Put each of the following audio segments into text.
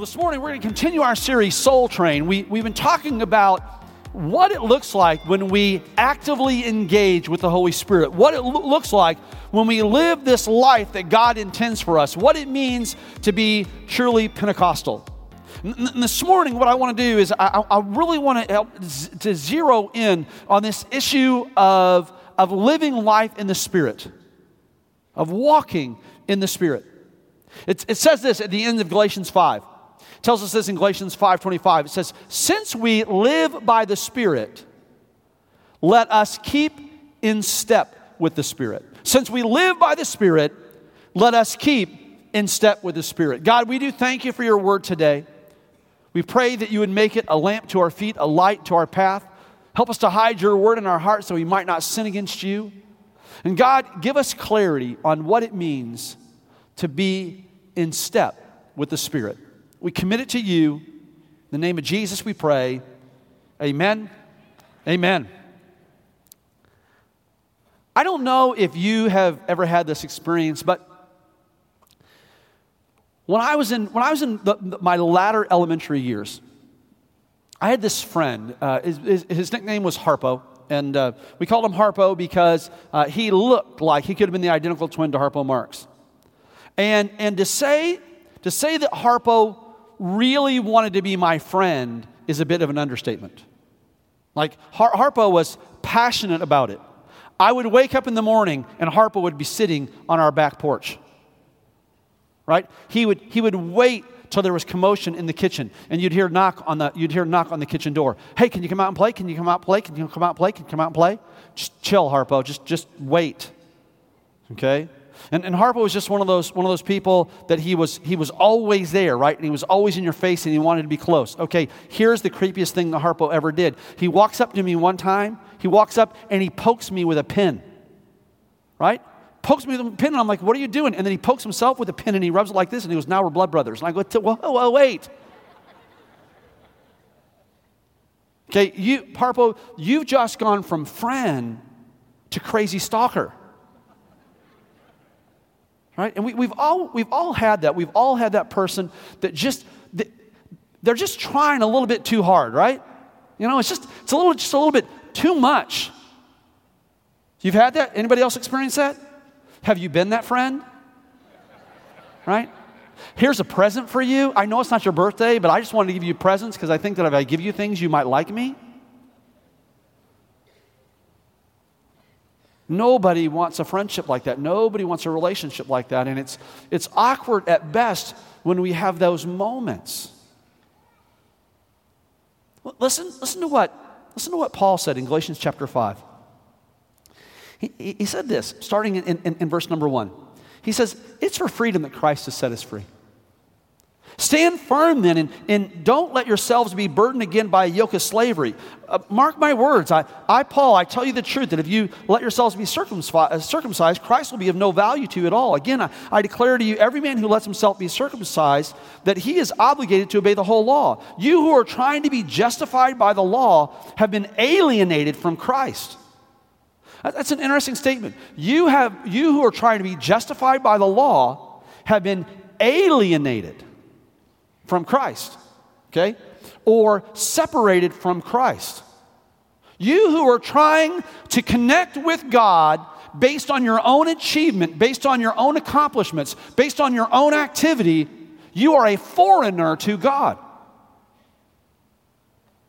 Well, this morning we're going to continue our series, Soul Train. We, we've been talking about what it looks like when we actively engage with the Holy Spirit, what it lo- looks like when we live this life that God intends for us, what it means to be truly Pentecostal. N- this morning, what I want to do is I, I really want to help z- to zero in on this issue of, of living life in the Spirit, of walking in the Spirit. It, it says this at the end of Galatians 5 tells us this in Galatians 5:25. It says, "Since we live by the Spirit, let us keep in step with the Spirit. Since we live by the Spirit, let us keep in step with the Spirit." God, we do thank you for your word today. We pray that you would make it a lamp to our feet, a light to our path. Help us to hide your word in our hearts so we might not sin against you. And God, give us clarity on what it means to be in step with the Spirit. We commit it to you. In the name of Jesus, we pray. Amen. Amen. I don't know if you have ever had this experience, but when I was in, when I was in the, the, my latter elementary years, I had this friend. Uh, his, his, nickname was Harpo, and uh, we called him Harpo because uh, he looked like he could have been the identical twin to Harpo Marx. And, and to, say, to say that Harpo really wanted to be my friend is a bit of an understatement. Like, Har- Harpo was passionate about it. I would wake up in the morning and Harpo would be sitting on our back porch. Right? He would, he would wait till there was commotion in the kitchen and you'd hear knock on the you'd hear knock on the kitchen door hey can you come out and play can you come out and play can you come out and play can you come out and play just chill harpo just just wait okay and, and Harpo was just one of those one of those people that he was he was always there, right? And he was always in your face and he wanted to be close. Okay, here's the creepiest thing that Harpo ever did. He walks up to me one time, he walks up and he pokes me with a pin. Right? Pokes me with a pin, and I'm like, what are you doing? And then he pokes himself with a pin and he rubs it like this, and he goes, Now we're blood brothers. And I go, Whoa, whoa, wait. Okay, you, Harpo, you've just gone from friend to crazy stalker right? And we, we've, all, we've all had that. We've all had that person that just, they're just trying a little bit too hard, right? You know, it's just, it's a little, just a little bit too much. You've had that? Anybody else experience that? Have you been that friend? Right? Here's a present for you. I know it's not your birthday, but I just wanted to give you presents because I think that if I give you things, you might like me. Nobody wants a friendship like that. Nobody wants a relationship like that. And it's, it's awkward at best when we have those moments. Listen, listen, to what, listen to what Paul said in Galatians chapter 5. He, he said this, starting in, in, in verse number 1. He says, It's for freedom that Christ has set us free. Stand firm then, and, and don't let yourselves be burdened again by a yoke of slavery. Uh, mark my words. I, I, Paul, I tell you the truth that if you let yourselves be circumcised, uh, circumcised Christ will be of no value to you at all. Again, I, I declare to you, every man who lets himself be circumcised, that he is obligated to obey the whole law. You who are trying to be justified by the law have been alienated from Christ. That's an interesting statement. You, have, you who are trying to be justified by the law have been alienated from Christ, okay? Or separated from Christ. You who are trying to connect with God based on your own achievement, based on your own accomplishments, based on your own activity, you are a foreigner to God.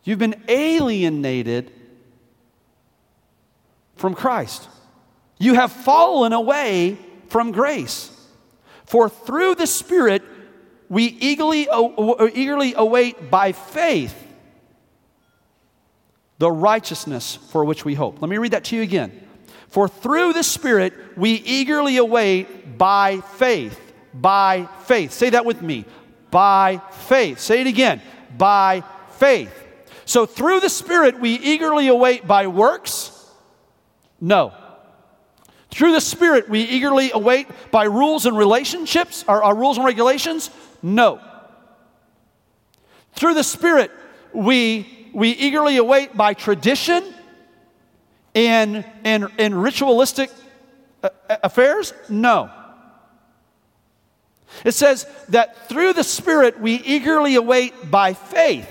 You've been alienated from Christ. You have fallen away from grace. For through the Spirit, we eagerly, eagerly await by faith the righteousness for which we hope. Let me read that to you again. For through the Spirit we eagerly await by faith. By faith. Say that with me. By faith. Say it again. By faith. So through the Spirit we eagerly await by works? No. Through the Spirit we eagerly await by rules and relationships, our, rules and regulations? No. Through the Spirit, we, we eagerly await by tradition and, and, and ritualistic uh, affairs? No. It says that through the Spirit we eagerly await by faith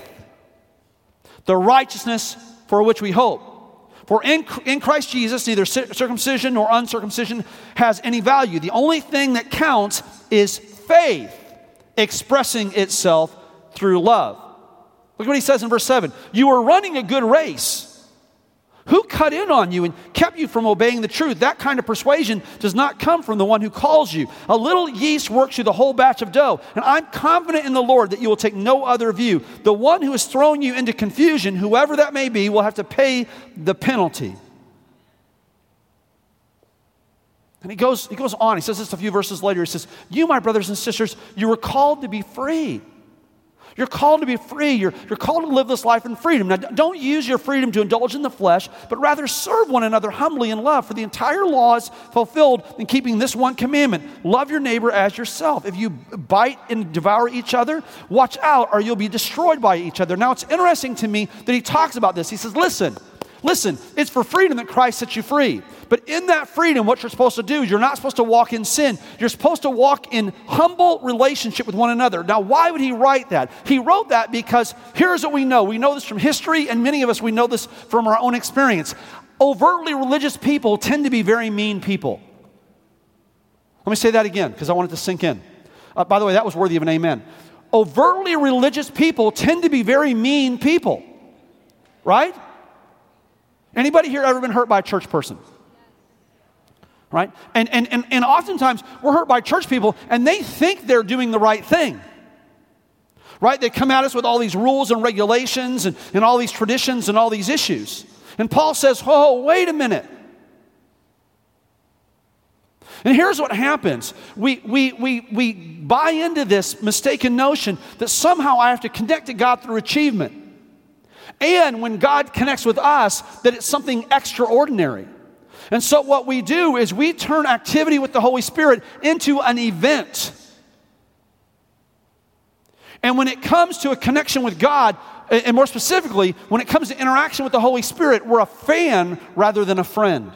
the righteousness for which we hope. For in, in Christ Jesus, neither circumcision nor uncircumcision has any value. The only thing that counts is faith expressing itself through love. Look what he says in verse 7 You are running a good race. Who cut in on you and kept you from obeying the truth? That kind of persuasion does not come from the one who calls you. A little yeast works you the whole batch of dough. And I'm confident in the Lord that you will take no other view. The one who has thrown you into confusion, whoever that may be, will have to pay the penalty. And he goes, he goes on. He says this a few verses later. He says, You, my brothers and sisters, you were called to be free. You're called to be free. You're, you're called to live this life in freedom. Now, don't use your freedom to indulge in the flesh, but rather serve one another humbly in love. For the entire law is fulfilled in keeping this one commandment love your neighbor as yourself. If you bite and devour each other, watch out, or you'll be destroyed by each other. Now, it's interesting to me that he talks about this. He says, Listen, Listen, it's for freedom that Christ set you free. But in that freedom, what you're supposed to do is you're not supposed to walk in sin. You're supposed to walk in humble relationship with one another. Now, why would he write that? He wrote that because here's what we know. We know this from history, and many of us, we know this from our own experience. Overtly religious people tend to be very mean people. Let me say that again because I want it to sink in. Uh, by the way, that was worthy of an amen. Overtly religious people tend to be very mean people, right? Anybody here ever been hurt by a church person? Right? And, and, and, and oftentimes we're hurt by church people and they think they're doing the right thing. Right? They come at us with all these rules and regulations and, and all these traditions and all these issues. And Paul says, Oh, wait a minute. And here's what happens we, we, we, we buy into this mistaken notion that somehow I have to connect to God through achievement. And when God connects with us, that it's something extraordinary. And so, what we do is we turn activity with the Holy Spirit into an event. And when it comes to a connection with God, and more specifically, when it comes to interaction with the Holy Spirit, we're a fan rather than a friend.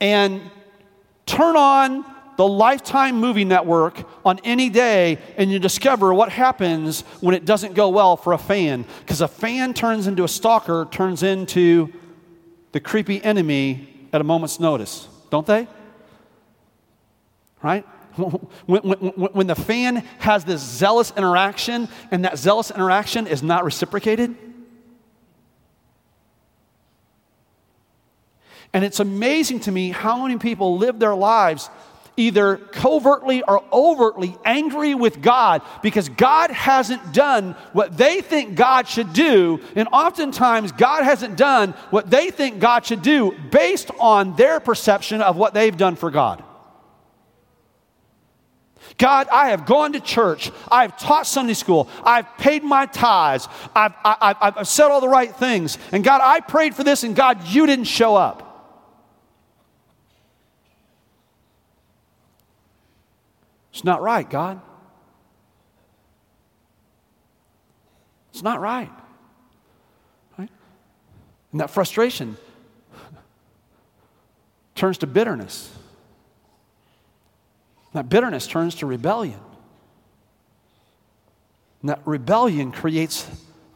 And turn on the Lifetime Movie Network on any day and you discover what happens when it doesn't go well for a fan. Because a fan turns into a stalker, turns into the creepy enemy at a moment's notice, don't they? Right? When, when, when, the fan has this zealous interaction and that zealous interaction is not reciprocated, and it's amazing to me how many people live their lives either covertly or overtly angry with God because God hasn't done what they think God should do. And oftentimes, God hasn't done what they think God should do based on their perception of what they've done for God. God, I have gone to church. I've taught Sunday school. I've paid my tithes. I've, I, have I've said all the right things. And God, I prayed for this, and God, you didn't show up. It's not right, God. It's not right. Right? And that frustration turns to bitterness. That bitterness turns to rebellion. And that rebellion creates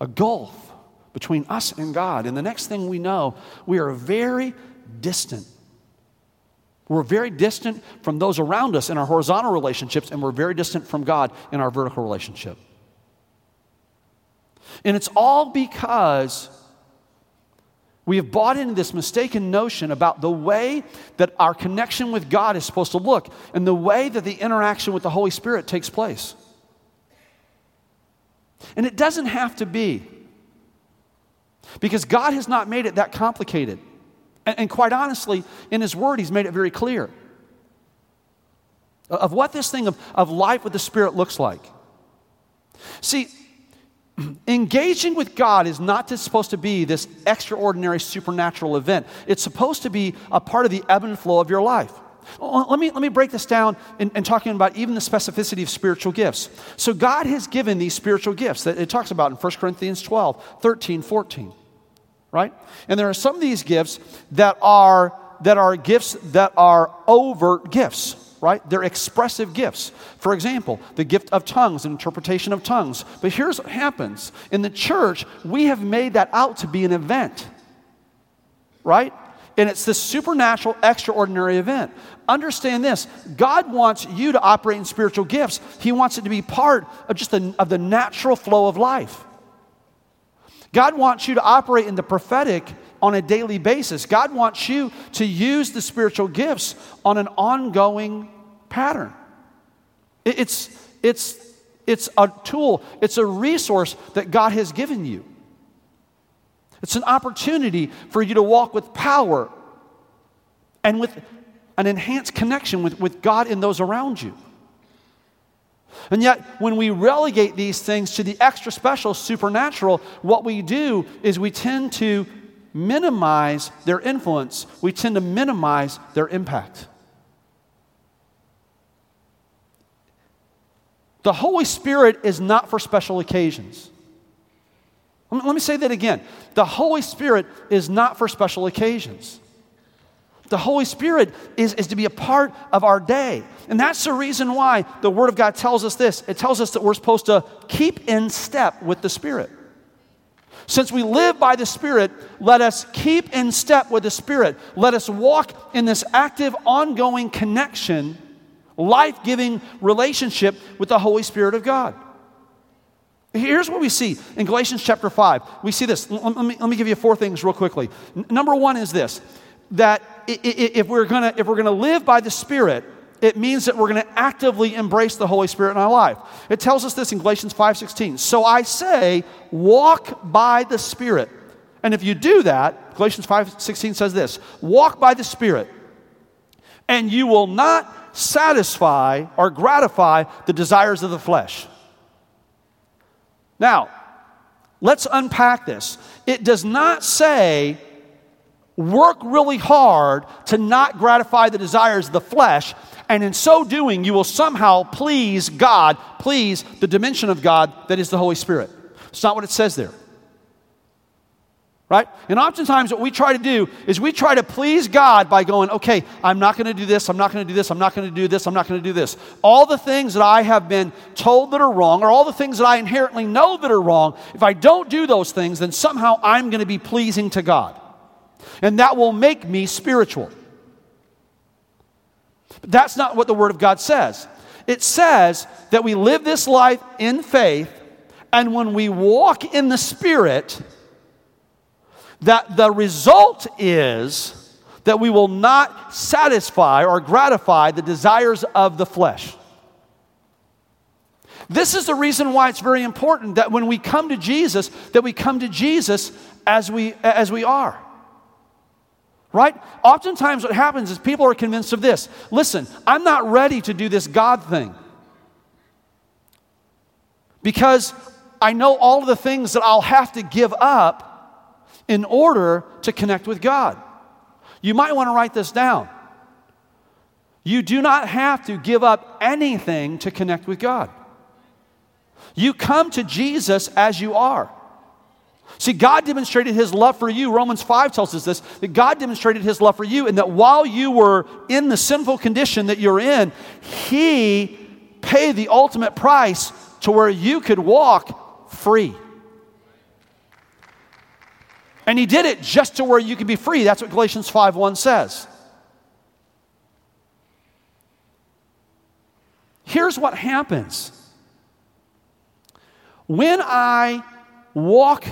a gulf between us and God. And the next thing we know, we are very distant we're very distant from those around us in our horizontal relationships, and we're very distant from God in our vertical relationship. And it's all because we have bought into this mistaken notion about the way that our connection with God is supposed to look and the way that the interaction with the Holy Spirit takes place. And it doesn't have to be, because God has not made it that complicated. And, and quite honestly, in His Word, He's made it very clear of what this thing of, of life with the Spirit looks like. See, engaging with God is not just supposed to be this extraordinary supernatural event. It's supposed to be a part of the ebb and flow of your life. Let me, let me break this down in, in talking about even the specificity of spiritual gifts. So, God has given these spiritual gifts that it talks about in 1 Corinthians 12, 13, 14 right? And there are some of these gifts that are that are gifts that are overt gifts, right? They're expressive gifts. For example, the gift of tongues, interpretation of tongues. But here's what happens in the church, we have made that out to be an event, right? And it's this supernatural, extraordinary event. Understand this God wants you to operate in spiritual gifts, He wants it to be part of just the, of the natural flow of life. God wants you to operate in the prophetic on a daily basis. God wants you to use the spiritual gifts on an ongoing pattern. It's, it's, it's a tool, it's a resource that God has given you. It's an opportunity for you to walk with power and with an enhanced connection with, with God and those around you. And yet, when we relegate these things to the extra special, supernatural, what we do is we tend to minimize their influence, we tend to minimize their impact. The Holy Spirit is not for special occasions. Let me say that again. The Holy Spirit is not for special occasions. The Holy Spirit is, is to be a part of our day. And that's the reason why the Word of God tells us this. It tells us that we're supposed to keep in step with the Spirit. Since we live by the Spirit, let us keep in step with the Spirit. Let us walk in this active, ongoing connection, life giving relationship with the Holy Spirit of God. Here's what we see in Galatians chapter 5. We see this. Let me, let me give you four things real quickly. N- number one is this that if we're gonna, if we're gonna live by the Spirit, it means that we're going to actively embrace the Holy Spirit in our life. It tells us this in Galatians 5:16. So I say, walk by the Spirit. And if you do that, Galatians 5:16 says this, walk by the Spirit, and you will not satisfy or gratify the desires of the flesh. Now, let's unpack this. It does not say work really hard to not gratify the desires of the flesh, and in so doing, you will somehow please God, please the dimension of God that is the Holy Spirit. It's not what it says there. Right? And oftentimes, what we try to do is we try to please God by going, okay, I'm not going to do this, I'm not going to do this, I'm not going to do this, I'm not going to do this. All the things that I have been told that are wrong, or all the things that I inherently know that are wrong, if I don't do those things, then somehow I'm going to be pleasing to God. And that will make me spiritual. But that's not what the Word of God says. It says that we live this life in faith, and when we walk in the Spirit, that the result is that we will not satisfy or gratify the desires of the flesh. This is the reason why it's very important that when we come to Jesus, that we come to Jesus as we, as we are. Right? Oftentimes, what happens is people are convinced of this listen, I'm not ready to do this God thing because I know all of the things that I'll have to give up in order to connect with God. You might want to write this down. You do not have to give up anything to connect with God. You come to Jesus as you are. See, God demonstrated his love for you. Romans 5 tells us this that God demonstrated his love for you, and that while you were in the sinful condition that you're in, he paid the ultimate price to where you could walk free. And he did it just to where you could be free. That's what Galatians 5 1 says. Here's what happens when I walk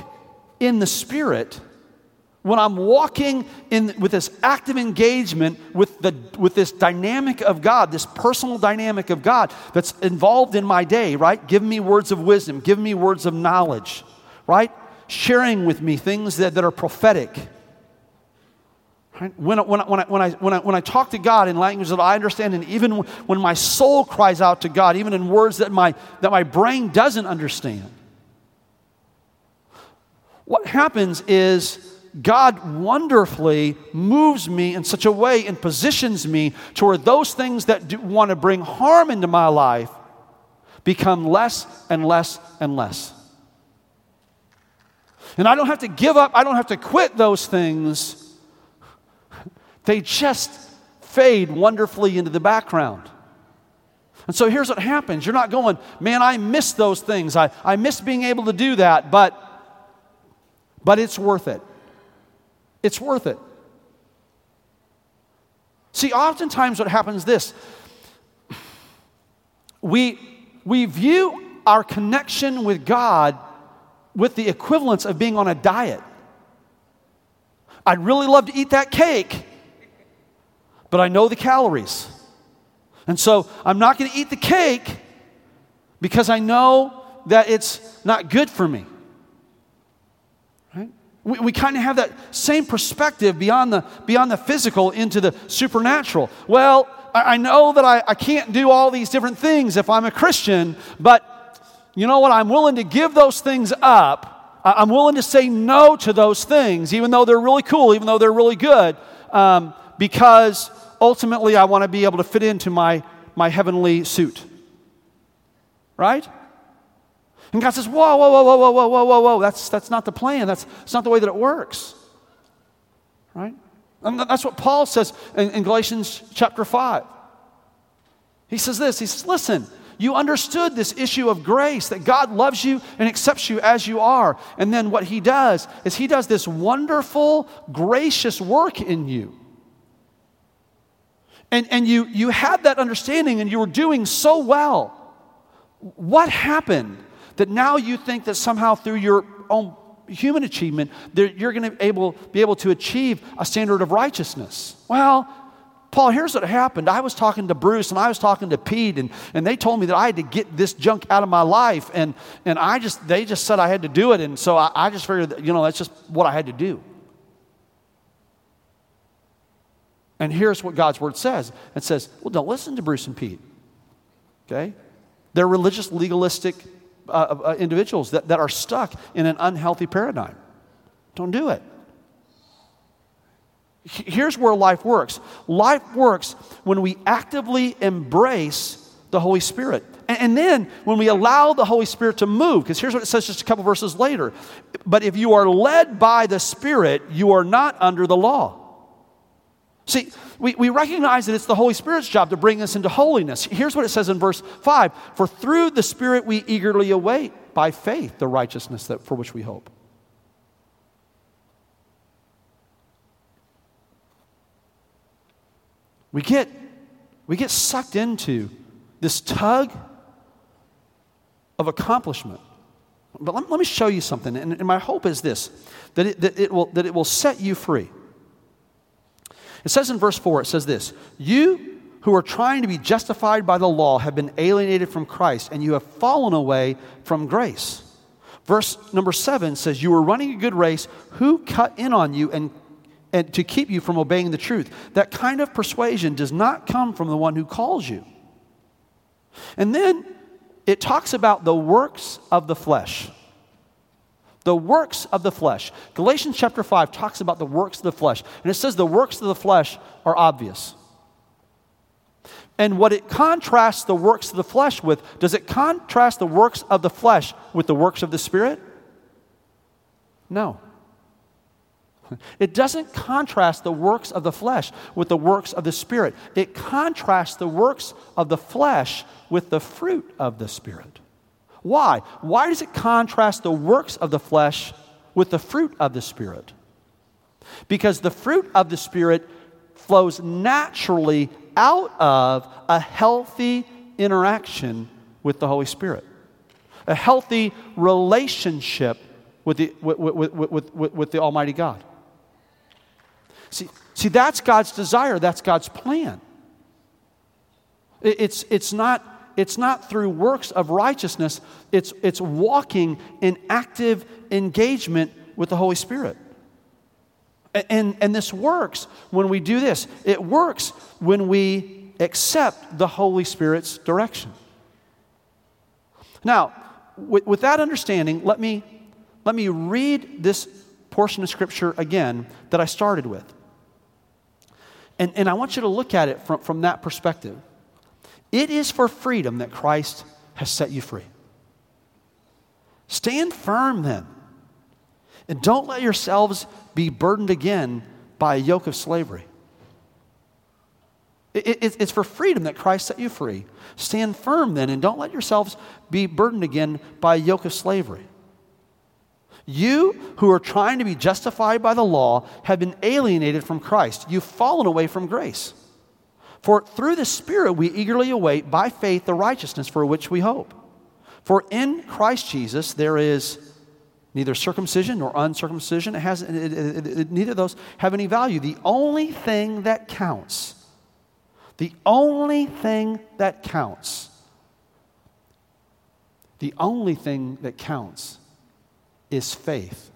in the Spirit, when I'm walking in with this active engagement with, the, with this dynamic of God, this personal dynamic of God that's involved in my day, right? Give me words of wisdom, give me words of knowledge, right? Sharing with me things that, that are prophetic. When, when, when, I, when, I, when, I, when I talk to God in language that I understand, and even when my soul cries out to God, even in words that my, that my brain doesn't understand, what happens is God wonderfully moves me in such a way and positions me to where those things that do, want to bring harm into my life become less and less and less. And I don't have to give up, I don't have to quit those things. They just fade wonderfully into the background. And so here's what happens you're not going, man, I miss those things. I, I miss being able to do that, but, but it's worth it. It's worth it. See, oftentimes what happens is this we, we view our connection with God with the equivalence of being on a diet. I'd really love to eat that cake, but I know the calories. And so I'm not going to eat the cake because I know that it's not good for me. We, we kind of have that same perspective beyond the, beyond the physical into the supernatural. Well, I, I know that I, I can't do all these different things if I'm a Christian, but you know what? I'm willing to give those things up. I'm willing to say no to those things, even though they're really cool, even though they're really good, um, because ultimately I want to be able to fit into my, my heavenly suit. Right? And God says, Whoa, whoa, whoa, whoa, whoa, whoa, whoa, whoa, That's, that's not the plan. That's, that's not the way that it works. Right? And that's what Paul says in, in Galatians chapter 5. He says this He says, Listen, you understood this issue of grace that God loves you and accepts you as you are. And then what he does is he does this wonderful, gracious work in you. And, and you, you had that understanding and you were doing so well. What happened that now you think that somehow through your own human achievement that you're going to able, be able to achieve a standard of righteousness? Well, Paul, here's what happened. I was talking to Bruce and I was talking to Pete, and, and they told me that I had to get this junk out of my life. And, and I just, they just said I had to do it. And so I, I just figured that, you know, that's just what I had to do. And here's what God's word says it says, well, don't listen to Bruce and Pete. Okay? They're religious, legalistic uh, uh, uh individuals that, that are stuck in an unhealthy paradigm. Don't do it. Here's where life works life works when we actively embrace the Holy Spirit. And, then when we allow the Holy Spirit to move, because here's what it says just a couple verses later. But if you are led by the Spirit, you are not under the law. See, we, we recognize that it's the Holy Spirit's job to bring us into holiness. Here's what it says in verse 5 For through the Spirit we eagerly await by faith the righteousness that, for which we hope. We get, we get sucked into this tug of accomplishment. But let, let me show you something. And, and, my hope is this that it, that, it will, that it will set you free. It says in verse 4, it says this You who are trying to be justified by the law have been alienated from Christ, and you have fallen away from grace. Verse number 7 says, You were running a good race. Who cut in on you and and to keep you from obeying the truth. That kind of persuasion does not come from the one who calls you. And then it talks about the works of the flesh. The works of the flesh. Galatians chapter 5 talks about the works of the flesh. And it says the works of the flesh are obvious. And what it contrasts the works of the flesh with, does it contrast the works of the flesh with the works of the Spirit? No. It doesn't contrast the works of the flesh with the works of the Spirit. It contrasts the works of the flesh with the fruit of the Spirit. Why? Why does it contrast the works of the flesh with the fruit of the Spirit? Because the fruit of the Spirit flows naturally out of a healthy interaction with the Holy Spirit, a healthy relationship with the, with, with, with, with, the Almighty God. See, see, that's God's desire, that's God's plan. It's, it's, not, it's not through works of righteousness, it's, it's walking in active engagement with the Holy Spirit. And, and this works when we do this. It works when we accept the Holy Spirit's direction. Now, with, with that understanding, let me, let me read this portion of Scripture again that I started with. And, and I want you to look at it from, from that perspective. It is for freedom that Christ has set you free. Stand firm then And don't let yourselves be burdened again by a yoke of slavery. It, it, it's for freedom that Christ set you free. Stand firm then, and don't let yourselves be burdened again by a yoke of slavery. You who are trying to be justified by the law have been alienated from Christ. You've fallen away from grace. For through the Spirit we eagerly await by faith the righteousness for which we hope. For in Christ Jesus there is neither circumcision nor uncircumcision. It has, it, it, it, neither of those have any value. The only thing that counts, the only thing that counts, the only thing that counts is faith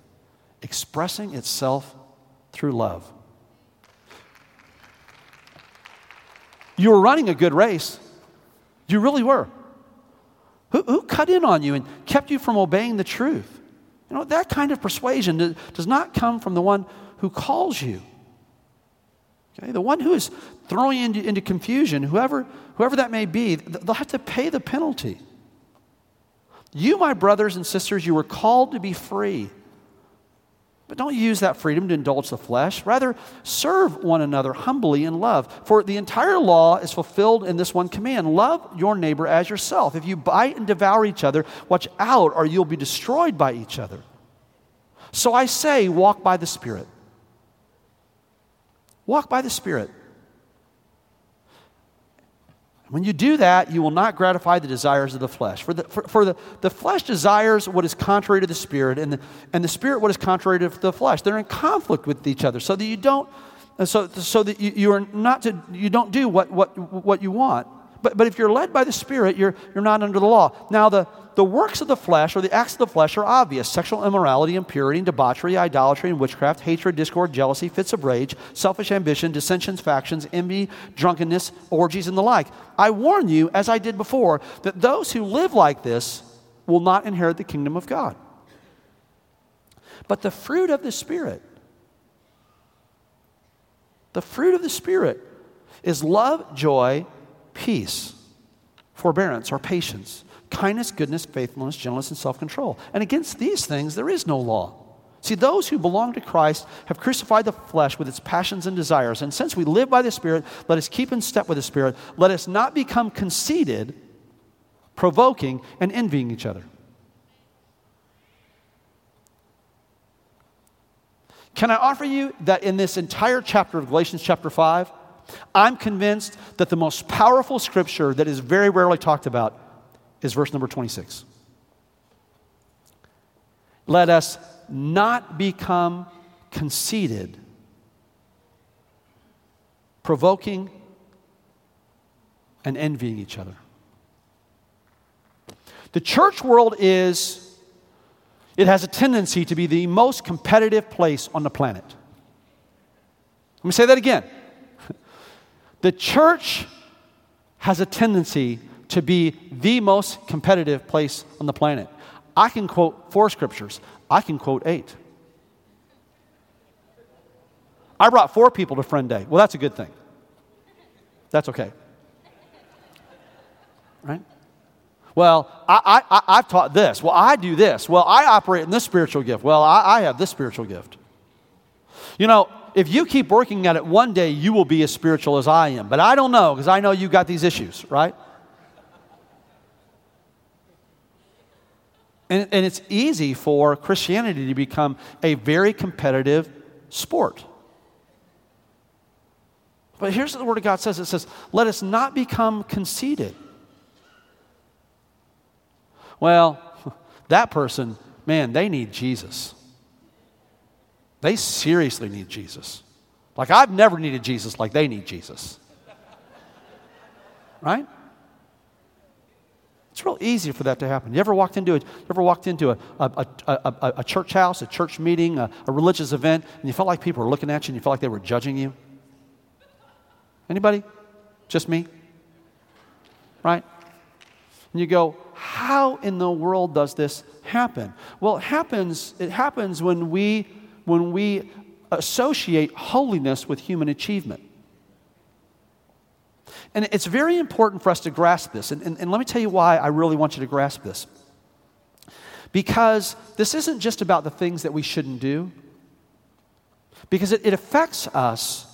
expressing itself through love. You were running a good race. You really were. Who, who cut in on you and kept you from obeying the truth? You know, that kind of persuasion does not come from the one who calls you. Okay? The one who is throwing you into, into confusion, whoever, whoever that may be, they'll have to pay the penalty. You, my brothers and sisters, you were called to be free. But don't use that freedom to indulge the flesh. Rather, serve one another humbly in love. For the entire law is fulfilled in this one command love your neighbor as yourself. If you bite and devour each other, watch out, or you'll be destroyed by each other. So I say, walk by the Spirit. Walk by the Spirit. When you do that, you will not gratify the desires of the flesh. For the, for, for, the, the flesh desires what is contrary to the spirit, and the, and the spirit what is contrary to the flesh. They're in conflict with each other, so that you don't, so, so that you, you are not to, you don't do what, what, what you want. But, but if you're led by the Spirit, you're, you're not under the law. Now, the, the works of the flesh or the acts of the flesh are obvious sexual immorality, impurity, and debauchery, idolatry, and witchcraft, hatred, discord, jealousy, fits of rage, selfish ambition, dissensions, factions, envy, drunkenness, orgies, and the like. I warn you, as I did before, that those who live like this will not inherit the kingdom of God. But the fruit of the Spirit, the fruit of the Spirit is love, joy, peace, forbearance, or patience, kindness, goodness, faithfulness, gentleness, and self control. And against these things there is no law. See, those who belong to Christ have crucified the flesh with its passions and desires. And since we live by the Spirit, let us keep in step with the Spirit. Let us not become conceited, provoking, and envying each other. Can I offer you that in this entire chapter of Galatians, chapter 5, I'm convinced that the most powerful scripture that is very rarely talked about is verse number 26. Let us not become conceited, provoking, and envying each other. The church world is, it has a tendency to be the most competitive place on the planet. Let me say that again. The church has a tendency to be the most competitive place on the planet. I can quote four scriptures, I can quote eight. I brought four people to Friend Day. Well, that's a good thing. That's okay. Right? Well, I, I, I've taught this. Well, I do this. Well, I operate in this spiritual gift. Well, I, I have this spiritual gift. You know, if you keep working at it, one day you will be as spiritual as I am. But I don't know because I know you got these issues, right? And, and it's easy for Christianity to become a very competitive sport. But here's what the Word of God says it says, Let us not become conceited. Well, that person, man, they need Jesus. They seriously need Jesus. Like I've never needed Jesus like they need Jesus. Right? It's real easy for that to happen. You ever walked into a, you ever walked into a, a, a, a church house, a church meeting, a, a religious event, and you felt like people were looking at you and you felt like they were judging you? Anybody? Just me? Right? And you go, how in the world does this happen? Well, it happens, it happens when we when we associate holiness with human achievement. And it's very important for us to grasp this. And, and, and, let me tell you why I really want you to grasp this. because this isn't just about the things that we shouldn't do, because it, it affects us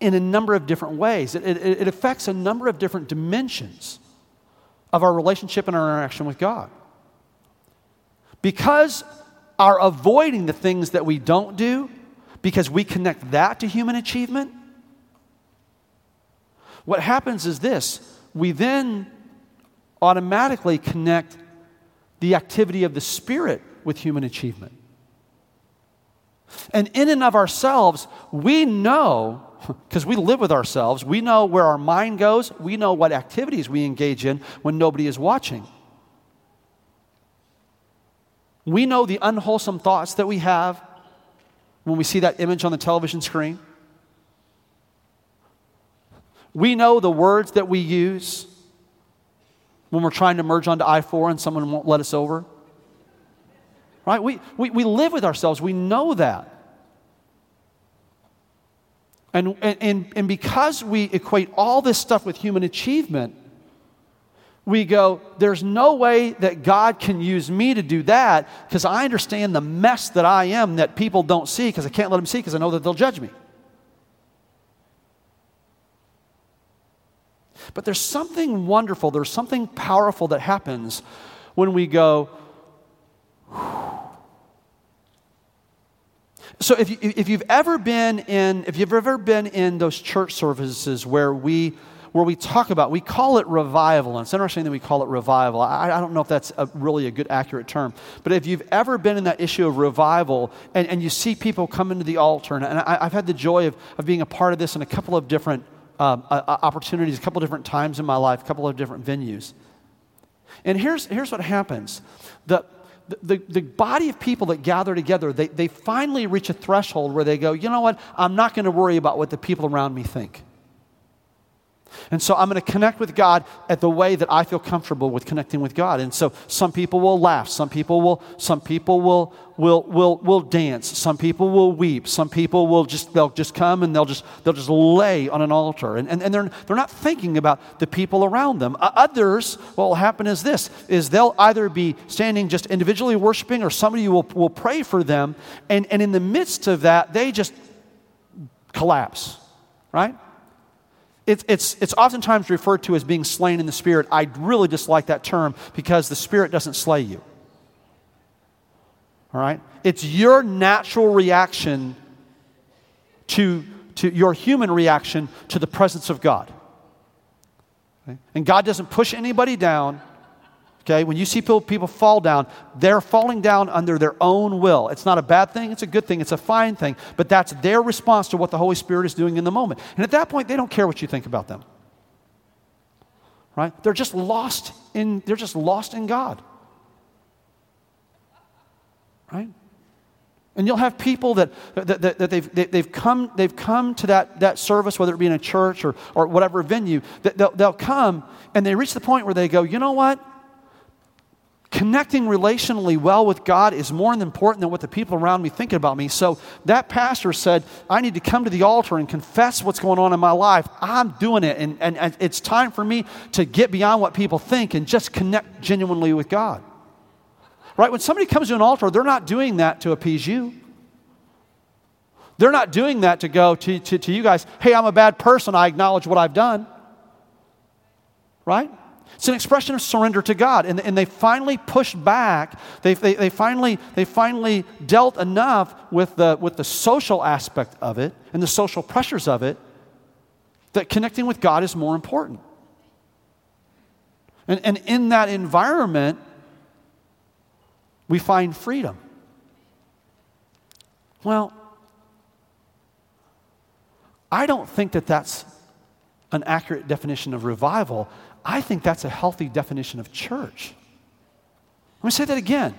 in a number of different ways. It, it, it affects a number of different dimensions of our relationship and our interaction with God. Because our avoiding the things that we don't do, because we connect that to human achievement, what happens is this we then automatically connect the activity of the Spirit with human achievement. And in and of ourselves, we know, because we live with ourselves, we know where our mind goes, we know what activities we engage in when nobody is watching. We know the unwholesome thoughts that we have when we see that image on the television screen. We know the words that we use when we're trying to merge onto I 4 and someone won't let us over. Right? We, we, we live with ourselves, we know that. And, and, and because we equate all this stuff with human achievement, we go, there's no way that God can use me to do that because I understand the mess that I am that people don't see because I can't let them see because I know that they'll judge me. But there's something wonderful, there's something powerful that happens when we go, so if, you, if you've ever been in if you've ever been in those church services where we where we talk about we call it revival and it's interesting that we call it revival i, I don't know if that's a, really a good accurate term but if you've ever been in that issue of revival and, and you see people come into the altar and, and I, have had the joy of, of being a part of this in a couple of different um, uh, opportunities a couple of different times in my life, a couple of different venues. And here's, here's what happens the, the, the body of people that gather together, they, they finally reach a threshold where they go, you know what? I'm not going to worry about what the people around me think. And so I'm going to connect with God at the way that I feel comfortable with connecting with God. And so some people will laugh, some people will some people will will will will dance, some people will weep, some people will just they'll just come and they'll just they'll just lay on an altar. And, and, and they're they're not thinking about the people around them. Others, what will happen is this is they'll either be standing just individually worshiping or somebody will, will pray for them, and, and in the midst of that, they just collapse. Right? It's, it's, it's oftentimes referred to as being slain in the Spirit. I really dislike that term because the Spirit doesn't slay you. All right? It's your natural reaction to, to your human reaction to the presence of God. Okay? And God doesn't push anybody down. Okay, when you see people, fall down, they're falling down under their own will. It's not a bad thing, it's a good thing, it's a fine thing, but that's their response to what the Holy Spirit is doing in the moment. And at that point, they don't care what you think about them. Right? They're just lost in they're just lost in God. Right? And you'll have people that, that, that, that they've, they, have come, they've come to that, that service, whether it be in a church or, or whatever venue, that they'll, they'll come and they reach the point where they go, you know what? Connecting relationally well with God is more important than what the people around me think about me. So that pastor said, I need to come to the altar and confess what's going on in my life. I'm doing it, and, and, and it's time for me to get beyond what people think and just connect genuinely with God. Right? When somebody comes to an altar, they're not doing that to appease you. They're not doing that to go to, to, to you guys, hey, I'm a bad person. I acknowledge what I've done. Right? It's an expression of surrender to God. And, and they finally pushed back. They, they, they, finally, they finally dealt enough with the, with the social aspect of it and the social pressures of it that connecting with God is more important. And, and in that environment, we find freedom. Well, I don't think that that's an accurate definition of revival. I think that's a healthy definition of church. Let me say that again.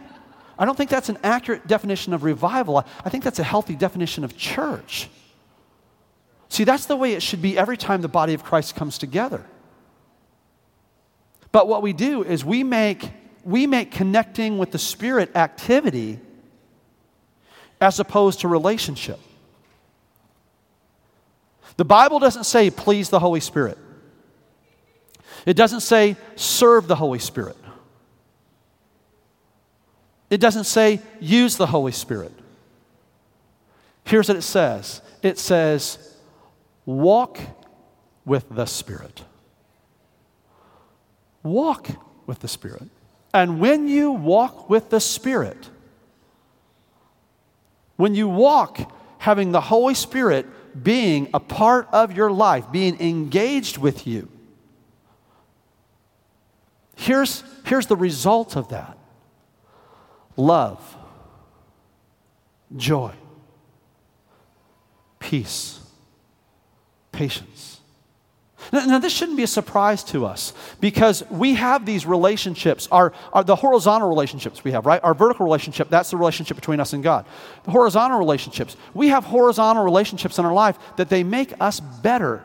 I don't think that's an accurate definition of revival. I think that's a healthy definition of church. See, that's the way it should be every time the body of Christ comes together. But what we do is we make, we make connecting with the Spirit activity as opposed to relationship. The Bible doesn't say, please the Holy Spirit. It doesn't say serve the Holy Spirit. It doesn't say use the Holy Spirit. Here's what it says it says, walk with the Spirit. Walk with the Spirit. And when you walk with the Spirit, when you walk having the Holy Spirit being a part of your life, being engaged with you, here's, here's the result of that love, joy, peace, patience. Now, now, this shouldn't be a surprise to us because we have these relationships, our, our, the horizontal relationships we have, right? Our vertical relationship, that's the relationship between us and God. The horizontal relationships, we have horizontal relationships in our life that they make us better.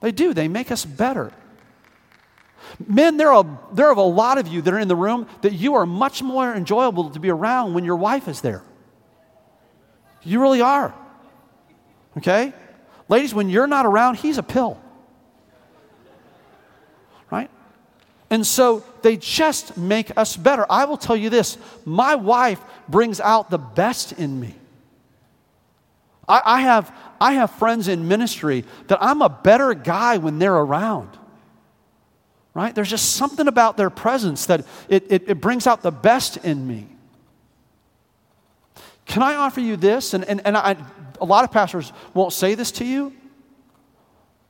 They do, they make us better. Men, there are, there are a lot of you that are in the room that you are much more enjoyable to be around when your wife is there. You really are. Okay? Ladies, when you're not around, he's a pill. Right? And so they just make us better. I will tell you this my wife brings out the best in me. I, I, have, I have friends in ministry that I'm a better guy when they're around. Right? There's just something about their presence that it, it, it brings out the best in me. Can I offer you this? And, and, and I, a lot of pastors won't say this to you.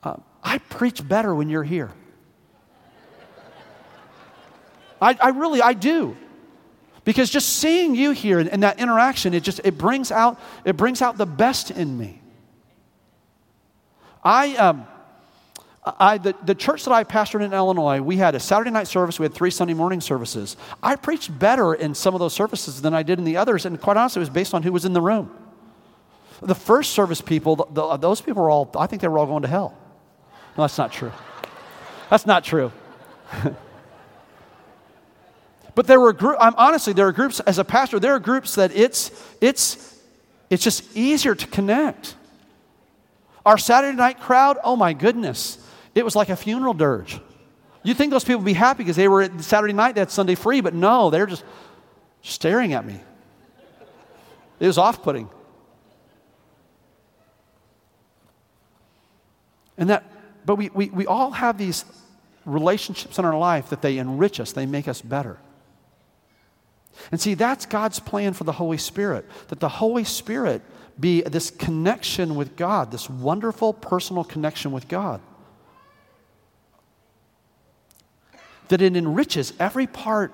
Uh, I preach better when you're here. I, I really, I do. Because just seeing you here and, and that interaction, it just, it brings out, it brings out the best in me. I, um, I, the, the church that I pastored in Illinois, we had a Saturday night service, we had three Sunday morning services. I preached better in some of those services than I did in the others, and quite honestly, it was based on who was in the room. The first service people, the, the, those people were all, I think they were all going to hell. No, that's not true. That's not true. but there were groups, I'm honestly, there are groups, as a pastor, there are groups that it's, it's, it's just easier to connect. Our Saturday night crowd, oh my goodness, it was like a funeral dirge. You'd think those people would be happy because they were at Saturday night, that Sunday free, but no, they're just staring at me. It was off putting. And that, but we, we, we all have these relationships in our life that they enrich us, they make us better. And see, that's God's plan for the Holy Spirit, that the Holy Spirit be this connection with God, this wonderful personal connection with God. That it enriches every part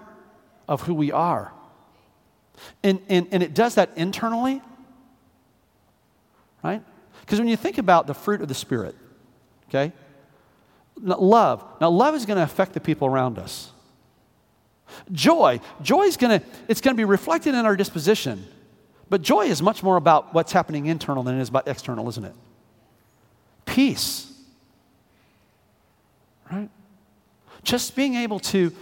of who we are. And, and, and it does that internally, right? Because when you think about the fruit of the Spirit, okay? Love. Now, love is going to affect the people around us. Joy. Joy is going to, it's going to be reflected in our disposition. But joy is much more about what's happening internal than it is about external, isn't it? Peace. Right? Just being able to,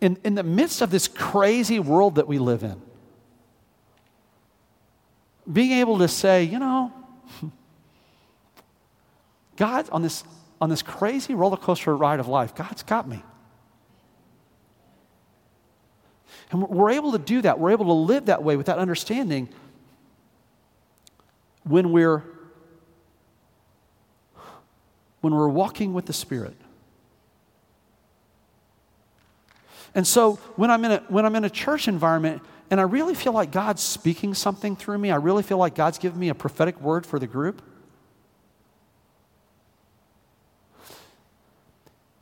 in, in the midst of this crazy world that we live in, being able to say, you know, God, on this, on this crazy roller coaster ride of life, God's got me. And we're able to do that. We're able to live that way with that understanding when we're when we're walking with the Spirit. And so when I'm in a, when I'm in a church environment and I really feel like God's speaking something through me, I really feel like God's given me a prophetic word for the group.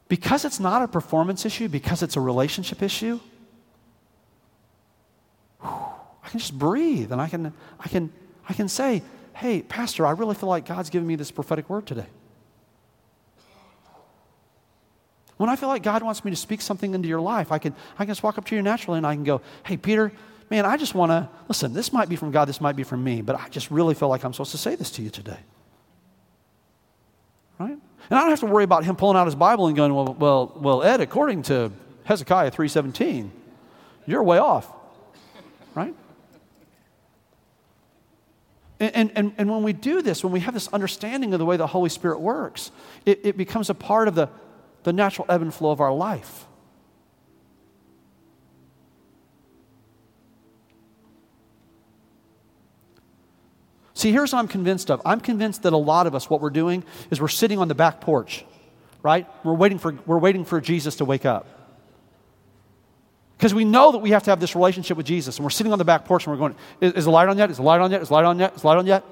Because it's not a performance issue, because it's a relationship issue, I can just breathe and I can, I can, I can say, hey, Pastor, I really feel like God's given me this prophetic word today. When I feel like God wants me to speak something into your life, I can, I can just walk up to you naturally and I can go, hey, Peter, man, I just want to, listen, this might be from God, this might be from me, but I just really feel like I'm supposed to say this to you today. Right? And I don't have to worry about him pulling out his Bible and going, well, well, well Ed, according to Hezekiah 3.17, you're way off. Right? And, and, and when we do this, when we have this understanding of the way the Holy Spirit works, it, it becomes a part of the, the natural ebb and flow of our life. See, here's what I'm convinced of. I'm convinced that a lot of us, what we're doing is we're sitting on the back porch, right? We're waiting for, we're waiting for Jesus to wake up. Because we know that we have to have this relationship with Jesus, and we're sitting on the back porch and we're going, Is, is the light on yet? Is the light on yet? Is the light on yet? Is the light on yet?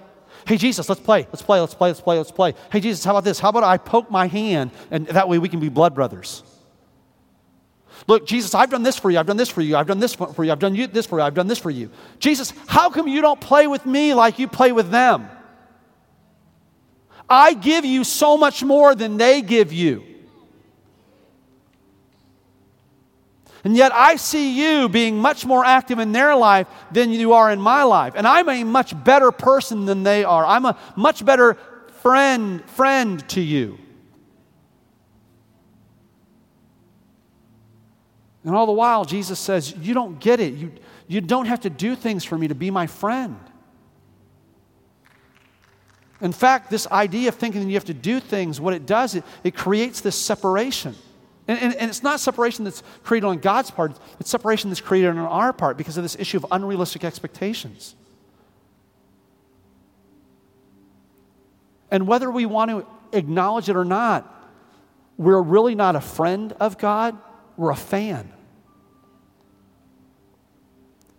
Hey, Jesus, let's play. Let's play. Let's play. Let's play. Let's play. Hey, Jesus, how about this? How about I poke my hand, and that way we can be blood brothers? Look, Jesus, I've done this for you. I've done this for you. I've done this for you. I've done this for you. I've done this for you. Jesus, how come you don't play with me like you play with them? I give you so much more than they give you. And yet I see you being much more active in their life than you are in my life. And I'm a much better person than they are. I'm a much better friend friend to you. And all the while, Jesus says, You don't get it. You, you don't have to do things for me to be my friend. In fact, this idea of thinking that you have to do things, what it does, it, it creates this separation. And, and, and, it's not separation that's created on God's part, it's separation that's created on our part because of this issue of unrealistic expectations. And whether we want to acknowledge it or not, we're really not a friend of God, we're a fan.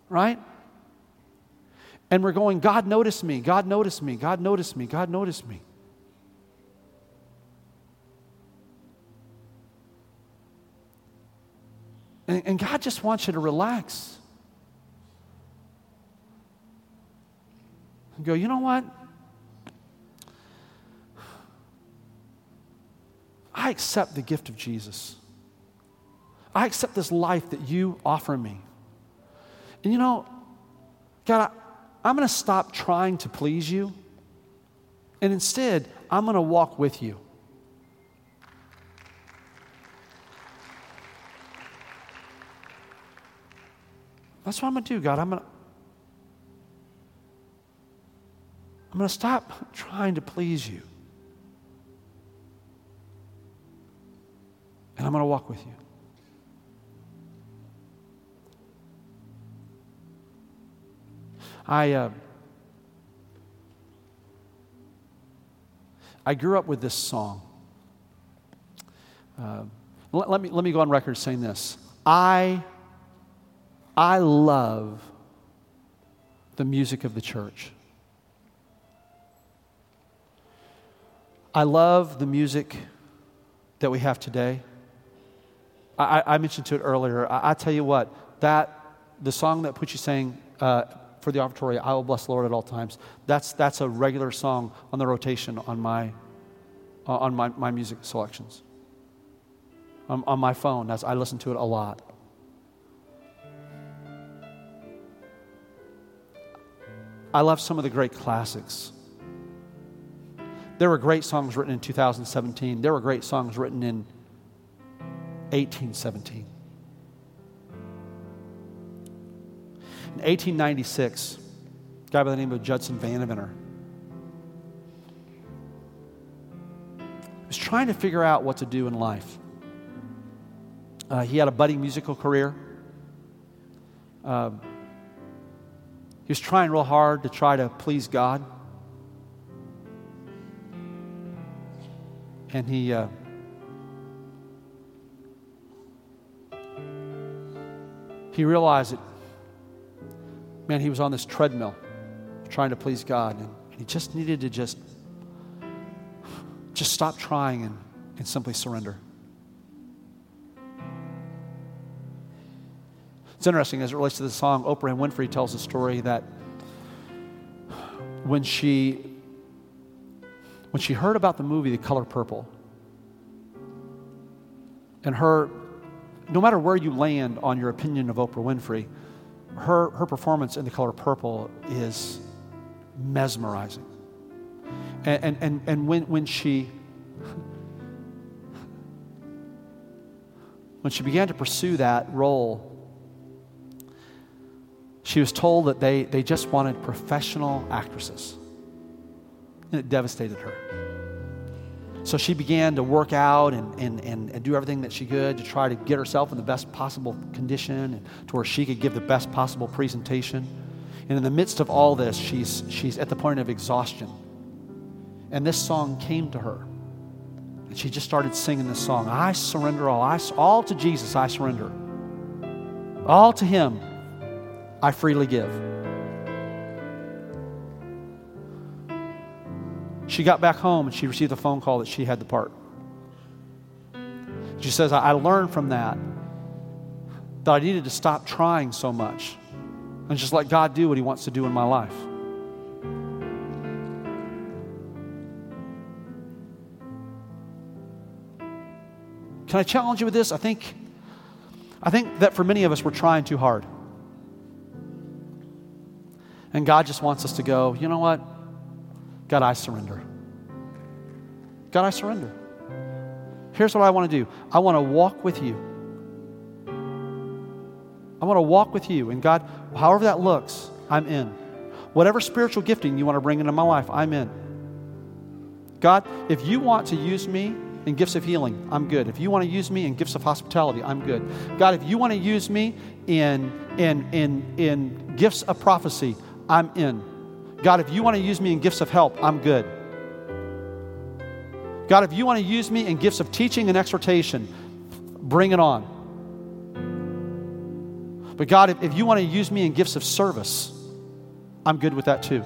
Right? And we're going, God noticed me, God noticed me, God noticed me, God noticed me. And, and God just wants you to relax. And go, you know what? I accept the gift of Jesus. I accept this life that you offer me. And you know, God, I, I'm going to stop trying to please you. And instead, I'm going to walk with you. That's what I'm going to do, God. I'm going to. I'm going to stop trying to please you. And I'm going to walk with you. I, uh, I grew up with this song. Uh, let, let, me, let me go on record saying this. I, I love the music of the church. I love the music that we have today. I, I mentioned to it earlier. I, I, tell you what, that the song that Pucci sang uh, for the offertory, I will bless the Lord at all times. That's, that's a regular song on the rotation on my, uh, on my, my music selections. On, on my phone, that's, I listen to it a lot. I love some of the great classics. There were great songs written in 2017. There were great songs written in 1817. In 1896, a guy by the name of Judson Vandeventer was trying to figure out what to do in life. Uh, he had a budding musical career. Um, he was trying real hard to try to please God. And he. Uh, he realized that man, he was on this treadmill trying to please God, and, he just needed to just, just stop trying and, and simply surrender. It's interesting as it relates to the song. Oprah Winfrey tells a story that when she when she heard about the movie The Color Purple, and her, no matter where you land on your opinion of Oprah Winfrey, her, her performance in the color purple is mesmerizing. And, and, and, and when, when she when she began to pursue that role, she was told that they, they just wanted professional actresses. And it devastated her. So she began to work out and, and, and, and, do everything that she could to try to get herself in the best possible condition and to where she could give the best possible presentation. And in the midst of all this, she's, she's at the point of exhaustion. And this song came to her. And she just started singing this song I surrender all. I, all to Jesus, I surrender. All to Him, I freely give. She got back home and she received a phone call that she had the part. She says, I learned from that that I needed to stop trying so much and just let God do what He wants to do in my life. Can I challenge you with this? I think, I think that for many of us, we're trying too hard. And God just wants us to go, you know what? God, I surrender. God, I surrender. Here's what I want to do I want to walk with you. I want to walk with you. And God, however that looks, I'm in. Whatever spiritual gifting you want to bring into my life, I'm in. God, if you want to use me in gifts of healing, I'm good. If you want to use me in gifts of hospitality, I'm good. God, if you want to use me in, in, in, in gifts of prophecy, I'm in. God, if you want to use me in gifts of help, I'm good. God, if you want to use me in gifts of teaching and exhortation, bring it on. But God, if, if you want to use me in gifts of service, I'm good with that too.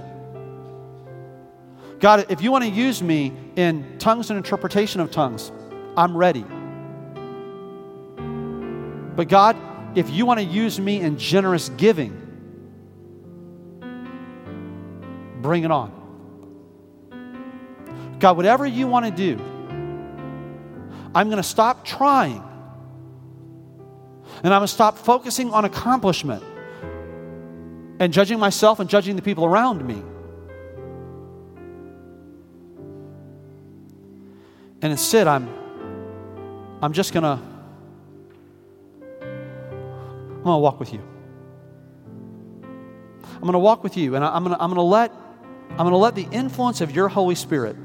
God, if you want to use me in tongues and interpretation of tongues, I'm ready. But God, if you want to use me in generous giving, bring it on. God, whatever you want to do, I'm going to stop trying. And I'm going to stop focusing on accomplishment and judging myself and judging the people around me. And instead, I'm, I'm just going to, I'm going to walk with you. I'm going to walk with you, and I'm going to, I'm going to let, I'm going to let the influence of your Holy Spirit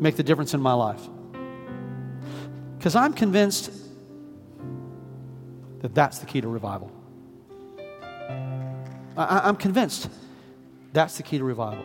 make the difference in my life. Because I'm convinced that that's the key to revival. I, I'm convinced that's the key to revival.